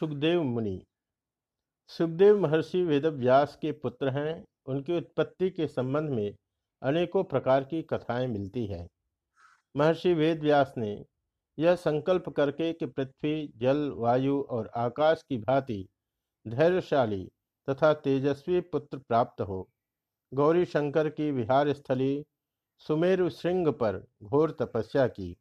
सुखदेव मुनि। सुखदेव महर्षि वेदव्यास के पुत्र हैं। उनकी उत्पत्ति के संबंध में अनेकों प्रकार की कथाएँ मिलती हैं। महर्षि वेदव्यास ने यह संकल्प करके कि पृथ्वी, जल, वायु और आकाश की भांति धैर्यशाली तथा तेजस्वी पुत्र प्राप्त हो। गौरी शंकर की विहार स्थली सुमेरु श्रृंग पर घोर तपस्या की।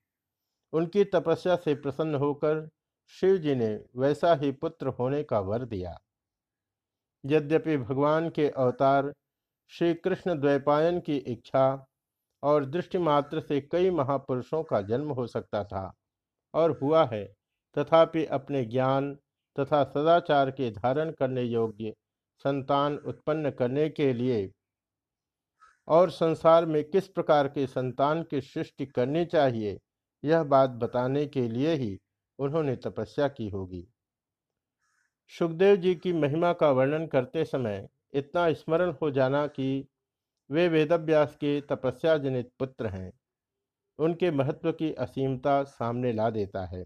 उनकी तपस्या से प्रसन्न होकर शिव जी ने वैसा ही पुत्र होने का वर दिया। यद्यपि भगवान के अवतार श्री कृष्ण द्वैपायन की इच्छा और दृष्टि मात्र से कई महापुरुषों का जन्म हो सकता था और हुआ है, तथापि अपने ज्ञान तथा सदाचार के धारण करने योग्य संतान उत्पन्न करने के लिए और संसार में किस प्रकार के संतान की सृष्टि करनी चाहिए, यह बात बताने के लिए ही उन्होंने तपस्या की होगी। सुखदेव जी की महिमा का वर्णन करते समय इतना स्मरण हो जाना कि वे वेदव्यास के तपस्या जनित पुत्र हैं। उनके महत्व की असीमता सामने ला देता है।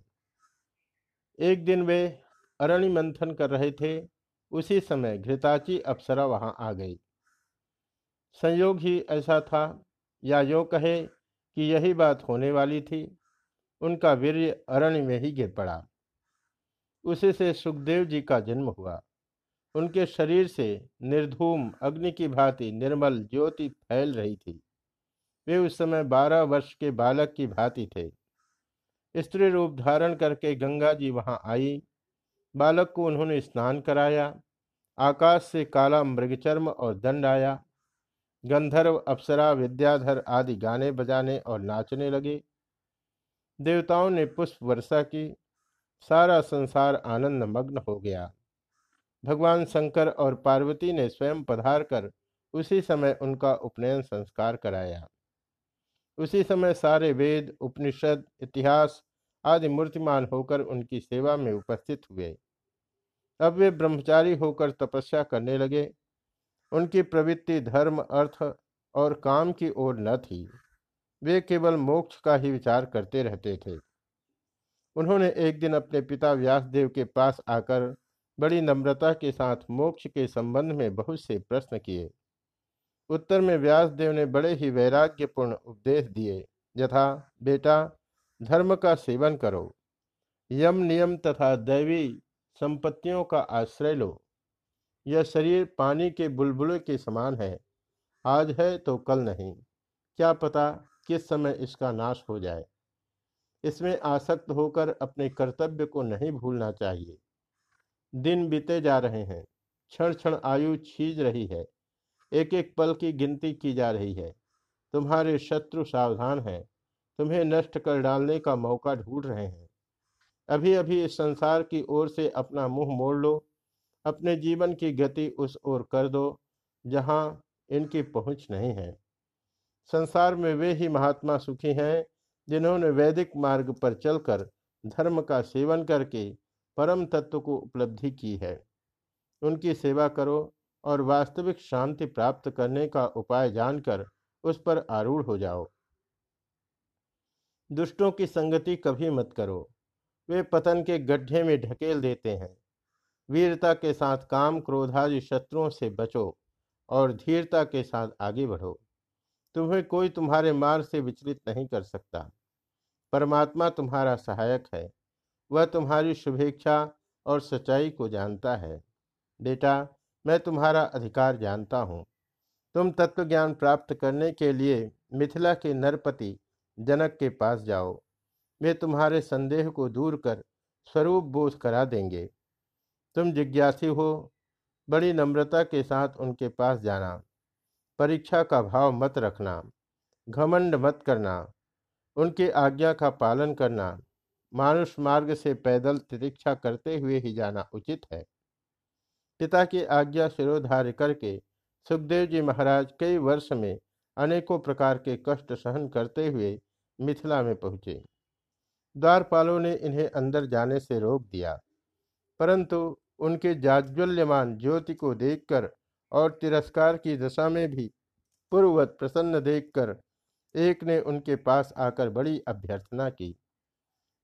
एक दिन वे अरण्य मंथन कर रहे थे, उसी समय घृताची अप्सरा वहाँ आ गई। संयोग ही ऐसा था, या यो कहे कि यही बात होने वाली थी। उनका वीर्य अरण्य में ही गिर पड़ा। उसी से सुखदेव जी का जन्म हुआ। उनके शरीर से निर्धूम अग्नि की भांति निर्मल ज्योति फैल रही थी। वे उस समय बारह वर्ष के बालक की भांति थे। स्त्री रूप धारण करके गंगा जी वहाँ आई। बालक को उन्होंने स्नान कराया। आकाश से काला मृगचर्म और दंड आया। गंधर्व, अप्सरा, विद्याधर आदि गाने बजाने और नाचने लगे। देवताओं ने पुष्प वर्षा की, सारा संसार आनंद मग्न हो गया। भगवान शंकर और पार्वती ने स्वयं पधार कर उसी समय उनका उपनयन संस्कार कराया। उसी समय सारे वेद, उपनिषद, इतिहास आदि मूर्तिमान होकर उनकी सेवा में उपस्थित हुए। अब वे ब्रह्मचारी होकर तपस्या करने लगे। उनकी प्रवृत्ति धर्म, अर्थ और काम की ओर न थी। वे केवल मोक्ष का ही विचार करते रहते थे। उन्होंने एक दिन अपने पिता व्यासदेव के पास आकर बड़ी नम्रता के साथ मोक्ष के संबंध में बहुत से प्रश्न किए। उत्तर में व्यासदेव ने बड़े ही वैराग्यपूर्ण उपदेश दिए, यथा, बेटा, धर्म का सेवन करो। यम नियम तथा दैवी संपत्तियों का आश्रय लो। यह शरीर पानी के बुलबुले के समान है। आज है तो कल नहीं। क्या पता किस समय इसका नाश हो जाए? इसमें आसक्त होकर अपने कर्तव्य को नहीं भूलना चाहिए। दिन बीते जा रहे हैं क्षण क्षण आयु छीज रही है एक एक पल की गिनती की जा रही है। तुम्हारे शत्रु सावधान हैं, तुम्हें नष्ट कर डालने का मौका ढूंढ रहे हैं। अभी अभी इस संसार की ओर से अपना मुँह मोड़ लो, अपने जीवन की गति उस ओर कर दो, जहाँ इनकी पहुँच नहीं है। संसार में वे ही महात्मा सुखी हैं, जिन्होंने वैदिक मार्ग पर चलकर धर्म का सेवन करके परम तत्व को उपलब्धि की है। उनकी सेवा करो और वास्तविक शांति प्राप्त करने का उपाय जानकर उस पर आरूढ़ हो जाओ। दुष्टों की संगति कभी मत करो। वे पतन के गड्ढे में ढकेल देते हैं। वीरता के साथ काम क्रोधादि शत्रुओं से बचो और धीरता के साथ आगे बढ़ो। तुम्हें कोई तुम्हारे मार्ग से विचलित नहीं कर सकता। परमात्मा तुम्हारा सहायक है। वह तुम्हारी शुभेच्छा और सच्चाई को जानता है। बेटा, मैं तुम्हारा अधिकार जानता हूँ। तुम तत्व ज्ञान प्राप्त करने के लिए मिथिला के नरपति जनक के पास जाओ। वे तुम्हारे संदेह को दूर कर स्वरूप बोध करा देंगे। तुम जिज्ञासी हो। बड़ी नम्रता के साथ उनके पास जाना। परीक्षा का भाव मत रखना, घमंड मत करना, उनकी आज्ञा का पालन करना, मानुष मार्ग से पैदल प्रतीक्षा करते हुए ही जाना उचित है। पिता की आज्ञा शिरोधार्य करके सुखदेव जी महाराज कई वर्ष में अनेकों प्रकार के कष्ट सहन करते हुए मिथिला में पहुँचे। द्वारपालों ने इन्हें अंदर जाने से रोक दिया, परंतु उनके जाज्वल्यमान ज्योति को देखकर और तिरस्कार की दशा में भी पूर्ववत प्रसन्न देखकर एक ने उनके पास आकर बड़ी अभ्यर्थना की।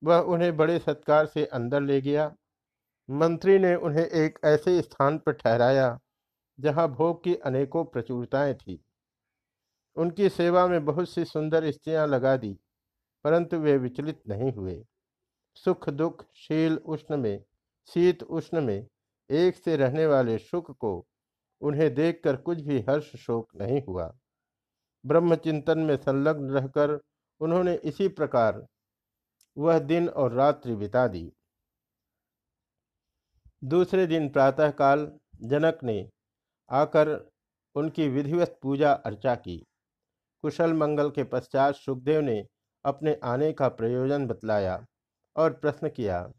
वह उन्हें बड़े सत्कार से अंदर ले गया। मंत्री ने उन्हें एक ऐसे स्थान पर ठहराया जहाँ भोग की अनेकों प्रचुरताएँ थी। उनकी सेवा में बहुत सी सुंदर स्त्रियाँ लगा दी, परंतु वे विचलित नहीं हुए। सुख दुख, शील उष्ण में, शीत उष्ण में एक से रहने वाले सुख को उन्हें देखकर कुछ भी हर्ष शोक नहीं हुआ। ब्रह्मचिंतन में संलग्न रहकर उन्होंने इसी प्रकार वह दिन और रात्रि बिता दी। दूसरे दिन प्रातःकाल जनक ने आकर उनकी विधिवत पूजा अर्चा की। कुशल मंगल के पश्चात सुखदेव ने अपने आने का प्रयोजन बतलाया और प्रश्न किया।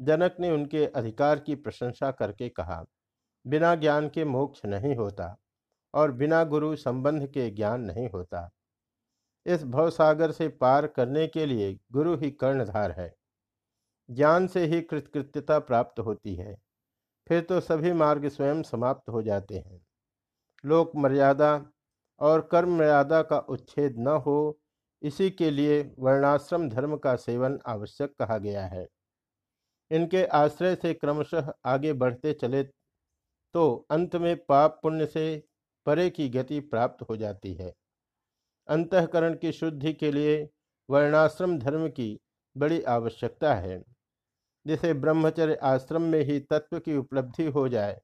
जनक ने उनके अधिकार की प्रशंसा करके कहा बिना ज्ञान के मोक्ष नहीं होता और बिना गुरु संबंध के ज्ञान नहीं होता। इस भवसागर से पार करने के लिए गुरु ही कर्णधार है। ज्ञान से ही कृतकृत्यता प्राप्त होती है। फिर तो सभी मार्ग स्वयं समाप्त हो जाते हैं। लोक मर्यादा और कर्म मर्यादा का उच्छेद न हो, इसी के लिए वर्णाश्रम धर्म का सेवन आवश्यक कहा गया है। इनके आश्रय से क्रमशः आगे बढ़ते चले तो अंत में पाप पुण्य से परे की गति प्राप्त हो जाती है। अंतकरण की शुद्धि के लिए वर्णाश्रम धर्म की बड़ी आवश्यकता है। जिसे ब्रह्मचर्य आश्रम में ही तत्व की उपलब्धि हो जाए,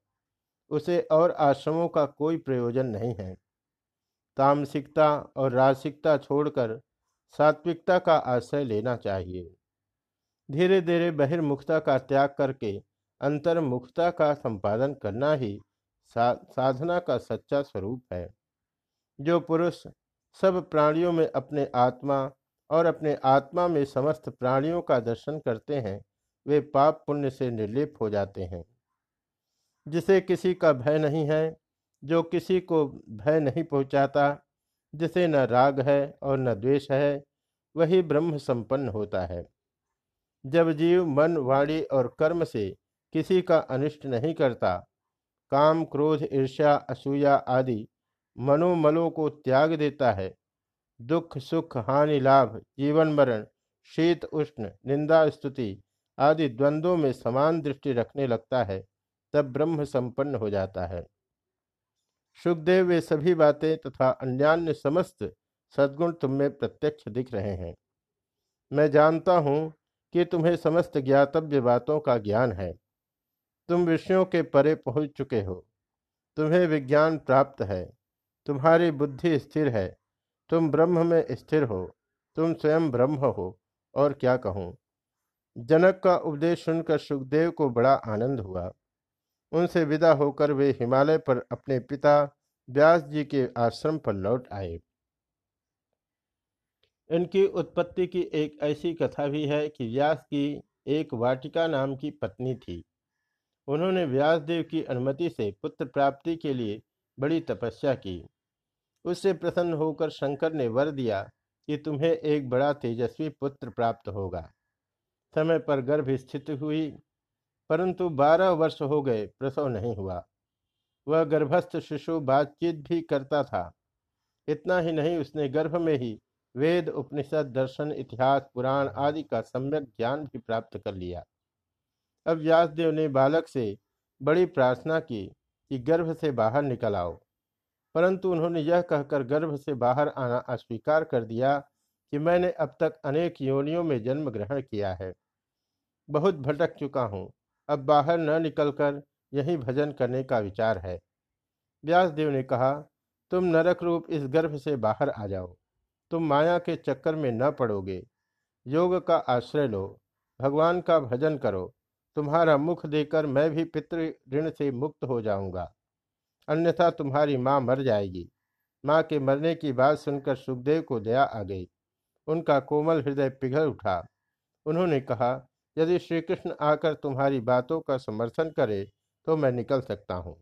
उसे और आश्रमों का कोई प्रयोजन नहीं है। तामसिकता और रासिकता छोड़कर सात्विकता का आश्रय लेना चाहिए। धीरे धीरे बहिर्मुखता का त्याग करके अंतर्मुखता का संपादन करना ही सा, साधना का सच्चा स्वरूप है। जो पुरुष सब प्राणियों में अपने आत्मा और अपने आत्मा में समस्त प्राणियों का दर्शन करते हैं वे पाप पुण्य से निर्लिप हो जाते हैं। जिसे किसी का भय नहीं है जो किसी को भय नहीं पहुंचाता जिसे न राग है और न द्वेष है वही ब्रह्म संपन्न होता है। जब जीव मन वाणी और कर्म से किसी का अनिष्ट नहीं करता। काम, क्रोध, ईर्ष्या, असूया आदि मनोमलों को त्याग देता है। दुख, सुख, हानि, लाभ, जीवन मरण, शीत, उष्ण, निंदा, स्तुति आदि द्वंद्वों में समान दृष्टि रखने लगता है, तब ब्रह्म संपन्न हो जाता है। सुखदेव, वे सभी बातें तथा अन्यान्य समस्त सद्गुण तुम में प्रत्यक्ष दिख रहे हैं। मैं जानता हूँ कि तुम्हें समस्त ज्ञातव्य बातों का ज्ञान है। तुम विषयों के परे पहुँच चुके हो। तुम्हें विज्ञान प्राप्त है। तुम्हारी बुद्धि स्थिर है। तुम ब्रह्म में स्थिर हो। तुम स्वयं ब्रह्म हो। और क्या कहूँ? जनक का उपदेश सुनकर सुखदेव को बड़ा आनंद हुआ। उनसे विदा होकर वे हिमालय पर अपने पिता व्यास जी के आश्रम पर लौट आए। इनकी उत्पत्ति की एक ऐसी कथा भी है कि व्यास की एक वाटिका नाम की पत्नी थी। उन्होंने व्यासदेव की अनुमति से पुत्र प्राप्ति के लिए बड़ी तपस्या की। उससे प्रसन्न होकर शंकर ने वर दिया कि तुम्हें एक बड़ा तेजस्वी पुत्र प्राप्त होगा। समय पर गर्भ स्थित हुई, परंतु बारह वर्ष हो गए, प्रसव नहीं हुआ। वह गर्भस्थ शिशु बातचीत भी करता था। इतना ही नहीं, उसने गर्भ में ही वेद, उपनिषद, दर्शन, इतिहास, पुराण आदि का सम्यक ज्ञान भी प्राप्त कर लिया। अब व्यासदेव ने बालक से बड़ी प्रार्थना की कि गर्भ से बाहर निकल आओ। परंतु उन्होंने यह कहकर गर्भ से बाहर आना अस्वीकार कर दिया कि मैंने अब तक अनेक योनियों में जन्म ग्रहण किया है। बहुत भटक चुका हूँ। अब बाहर न निकलकर यही भजन करने का विचार है। व्यासदेव ने कहा, तुम नरक रूप इस गर्भ से बाहर आ जाओ। तुम माया के चक्कर में न पड़ोगे। योग का आश्रय लो। भगवान का भजन करो। तुम्हारा मुख देकर मैं भी पितृ ऋण से मुक्त हो जाऊँगा। अन्यथा तुम्हारी माँ मर जाएगी। माँ के मरने की बात सुनकर सुखदेव को दया आ गई। उनका कोमल हृदय पिघल उठा। उन्होंने कहा, यदि श्री कृष्ण आकर तुम्हारी बातों का समर्थन करे तो मैं निकल सकता हूँ।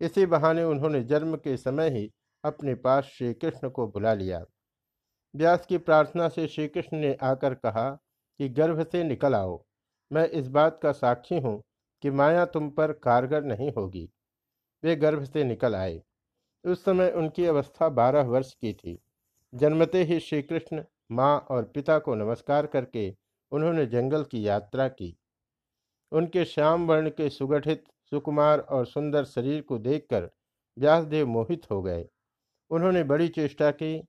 इसी बहाने उन्होंने जन्म के समय ही अपने पास श्री कृष्ण को बुला लिया। व्यास की प्रार्थना से श्री कृष्ण ने आकर कहा कि गर्भ से निकल आओ। मैं इस बात का साक्षी हूँ कि माया तुम पर कारगर नहीं होगी। वे गर्भ से निकल आए। उस समय उनकी अवस्था बारह वर्ष की थी। जन्मते ही श्री कृष्ण माँ और पिता को नमस्कार करके उन्होंने जंगल की यात्रा की। उनके श्याम वर्ण के सुगठित, सुकुमार और सुंदर शरीर को देखकर व्यासदेव मोहित हो गए। उन्होंने बड़ी चेष्टा की,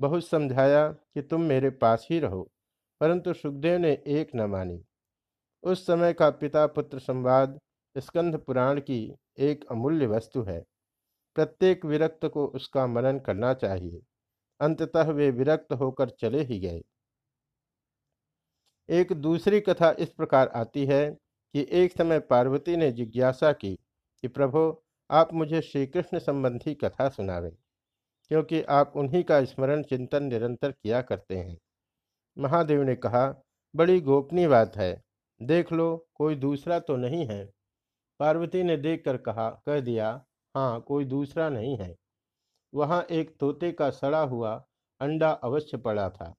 बहुत समझाया कि तुम मेरे पास ही रहो, परंतु सुखदेव ने एक न मानी। उस समय का पिता पुत्र संवाद स्कंध पुराण की एक अमूल्य वस्तु है। प्रत्येक विरक्त को उसका मनन करना चाहिए। अंततः वे विरक्त होकर चले ही गए। एक दूसरी कथा इस प्रकार आती है कि एक समय पार्वती ने जिज्ञासा की कि, प्रभो, आप मुझे श्री कृष्ण संबंधी कथा सुनावे, क्योंकि आप उन्हीं का स्मरण चिंतन निरंतर किया करते हैं। महादेव ने कहा, बड़ी गोपनीय बात है। देख लो, कोई दूसरा तो नहीं है। पार्वती ने देखकर कहा, कह दिया हाँ कोई दूसरा नहीं है। वहाँ एक तोते का सड़ा हुआ अंडा अवश्य पड़ा था,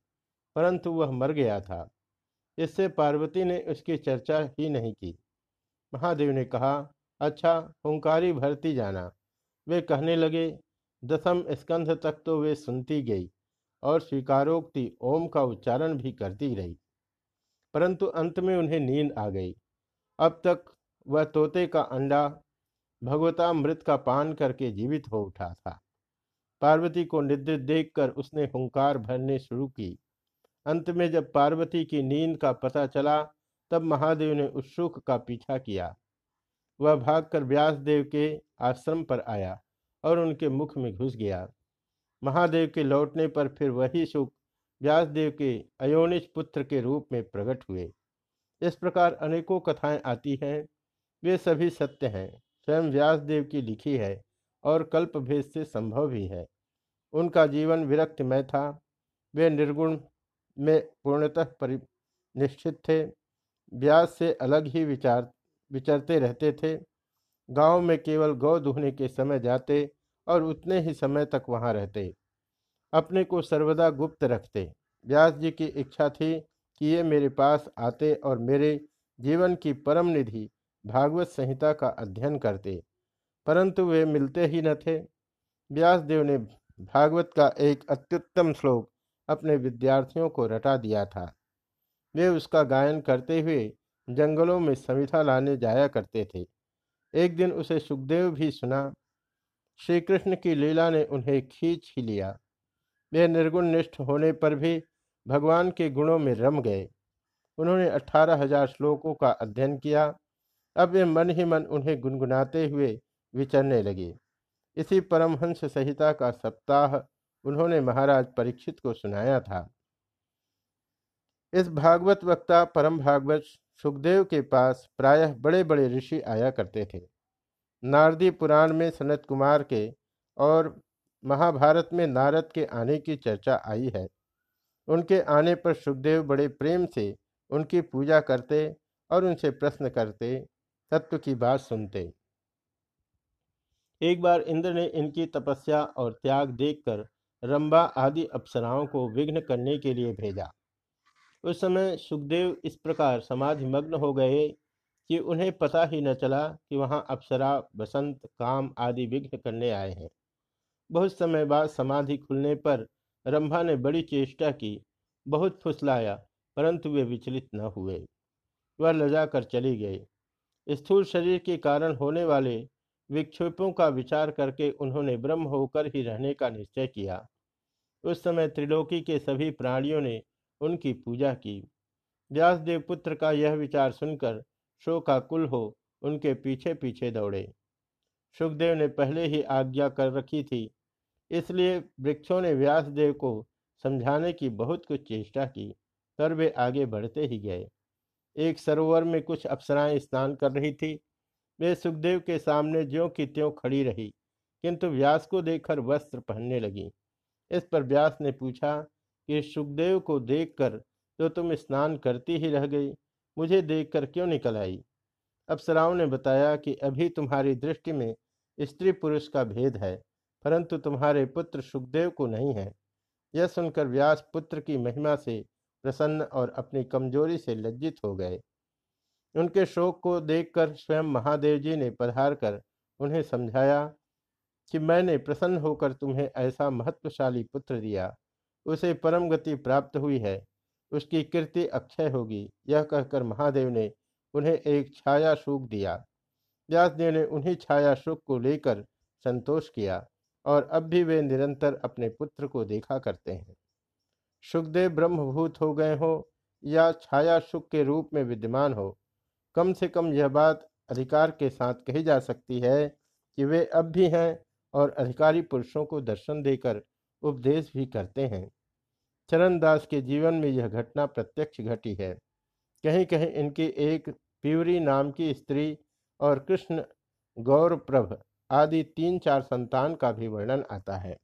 परंतु वह मर गया था। इससे पार्वती ने उसकी चर्चा ही नहीं की। महादेव ने कहा अच्छा हुंकारी भरती जाना। वे कहने लगे, दसम स्कंध तक तो वे सुनती गई और स्वीकारोक्ति ओम का उच्चारण भी करती रही। परंतु अंत में उन्हें नींद आ गई। अब तक वह तोते का अंडा भगवता मृत का पान करके जीवित हो उठा था। पार्वती को निद्रित देखकर उसने हुंकार भरने शुरू की। अंत में जब पार्वती की नींद का पता चला, तब महादेव ने उस सुख का पीछा किया। वह भागकर व्यासदेव के आश्रम पर आया और उनके मुख में घुस गया। महादेव के लौटने पर फिर वही सुख व्यासदेव के अयोनिज पुत्र के रूप में प्रकट हुए। इस प्रकार अनेकों कथाएँ आती हैं। वे सभी सत्य हैं। स्वयं व्यासदेव की लिखी है और कल्प भेद से संभव भी है। उनका जीवन विरक्तमय था। वे निर्गुण में पूर्णतः परिनिश्चित थे। व्यास से अलग ही विचार, विचरते रहते थे। गाँव में केवल गौ दुहने के समय जाते और उतने ही समय तक वहाँ रहते। अपने को सर्वदा गुप्त रखते। व्यास जी की इच्छा थी कि ये मेरे पास आते और मेरे जीवन की परम निधि भागवत संहिता का अध्ययन करते, परंतु वे मिलते ही न थे। व्यासदेव ने भागवत का एक अत्युत्तम श्लोक अपने विद्यार्थियों को रटा दिया था। वे उसका गायन करते हुए जंगलों में संविधा लाने जाया करते थे। एक दिन उसे सुखदेव भी सुना। श्री कृष्ण की लीला ने उन्हें खींच ही लिया। वे निर्गुण निष्ठ होने पर भी भगवान के गुणों में रम गए। उन्होंने अठारह हज़ार श्लोकों का अध्ययन किया। अब वे मन ही मन उन्हें गुनगुनाते हुए विचरने लगे। इसी परमहंस संहिता का सप्ताह उन्होंने महाराज परीक्षित को सुनाया था। इस भागवत वक्ता परम भागवत सुखदेव के पास प्रायः बड़े बड़े ऋषि आया करते थे। नारदी पुराण में सनत कुमार के और महाभारत में नारद के आने की चर्चा आई है। उनके आने पर सुखदेव बड़े प्रेम से उनकी पूजा करते और उनसे प्रश्न करते तत्व की बात सुनते। एक बार इंद्र ने इनकी तपस्या और त्याग देखकर रंबा आदि अप्सराओं को विघ्न करने के लिए भेजा। उस समय सुखदेव इस प्रकार समाधि मग्न हो गए कि उन्हें पता ही न चला कि वहाँ अप्सरा, बसंत, काम आदि विघ्न करने आए हैं। बहुत समय बाद समाधि खुलने पर रंभा ने बड़ी चेष्टा की, बहुत फुसलाया, परंतु वे विचलित न हुए। वह लजा कर चली गई। स्थूल शरीर के कारण होने वाले विक्षेपों का विचार करके उन्होंने ब्रह्म होकर ही रहने का निश्चय किया। उस समय त्रिलोकी के सभी प्राणियों ने उनकी पूजा की। व्यासदेव पुत्र का यह विचार सुनकर शोकाकुल हो उनके पीछे पीछे दौड़े। सुखदेव ने पहले ही आज्ञा कर रखी थी इसलिए वृक्षों ने व्यासदेव को समझाने की बहुत कुछ चेष्टा की पर वे आगे बढ़ते ही गए। एक सरोवर में कुछ अप्सराएँ स्नान कर रही थी। वे सुखदेव के सामने ज्यों की त्यों खड़ी रही, किंतु व्यास को देखकर वस्त्र पहनने लगी। इस पर व्यास ने पूछा कि, सुखदेव को देखकर तो तुम स्नान करती ही रह गई, मुझे देखकर क्यों निकल आई? अप्सराओं ने बताया कि अभी तुम्हारी दृष्टि में स्त्री पुरुष का भेद है। परंतु तुम्हारे पुत्र सुखदेव को नहीं है। यह सुनकर व्यास पुत्र की महिमा से प्रसन्न और अपनी कमज़ोरी से लज्जित हो गए। उनके शोक को देखकर स्वयं महादेव जी ने पधार कर उन्हें समझाया कि मैंने प्रसन्न होकर तुम्हें ऐसा महत्वशाली पुत्र दिया। उसे परम गति प्राप्त हुई है। उसकी कीर्ति अक्षय होगी। यह कहकर महादेव ने उन्हें एक छाया सुख दिया व्यासदेव ने उन्हीं छाया सुख को लेकर संतोष किया। और अब भी वे निरंतर अपने पुत्र को देखा करते हैं। सुखदेव ब्रह्मभूत हो गए हो या छाया सुख के रूप में विद्यमान हो, कम से कम यह बात अधिकार के साथ कही जा सकती है कि वे अब भी हैं और अधिकारी पुरुषों को दर्शन देकर उपदेश भी करते हैं। चरणदास के जीवन में यह घटना प्रत्यक्ष घटी है। कहीं कहीं इनकी एक पिवरी नाम की स्त्री और कृष्ण गौरप्रभ आदि तीन चार संतान का भी वर्णन आता है।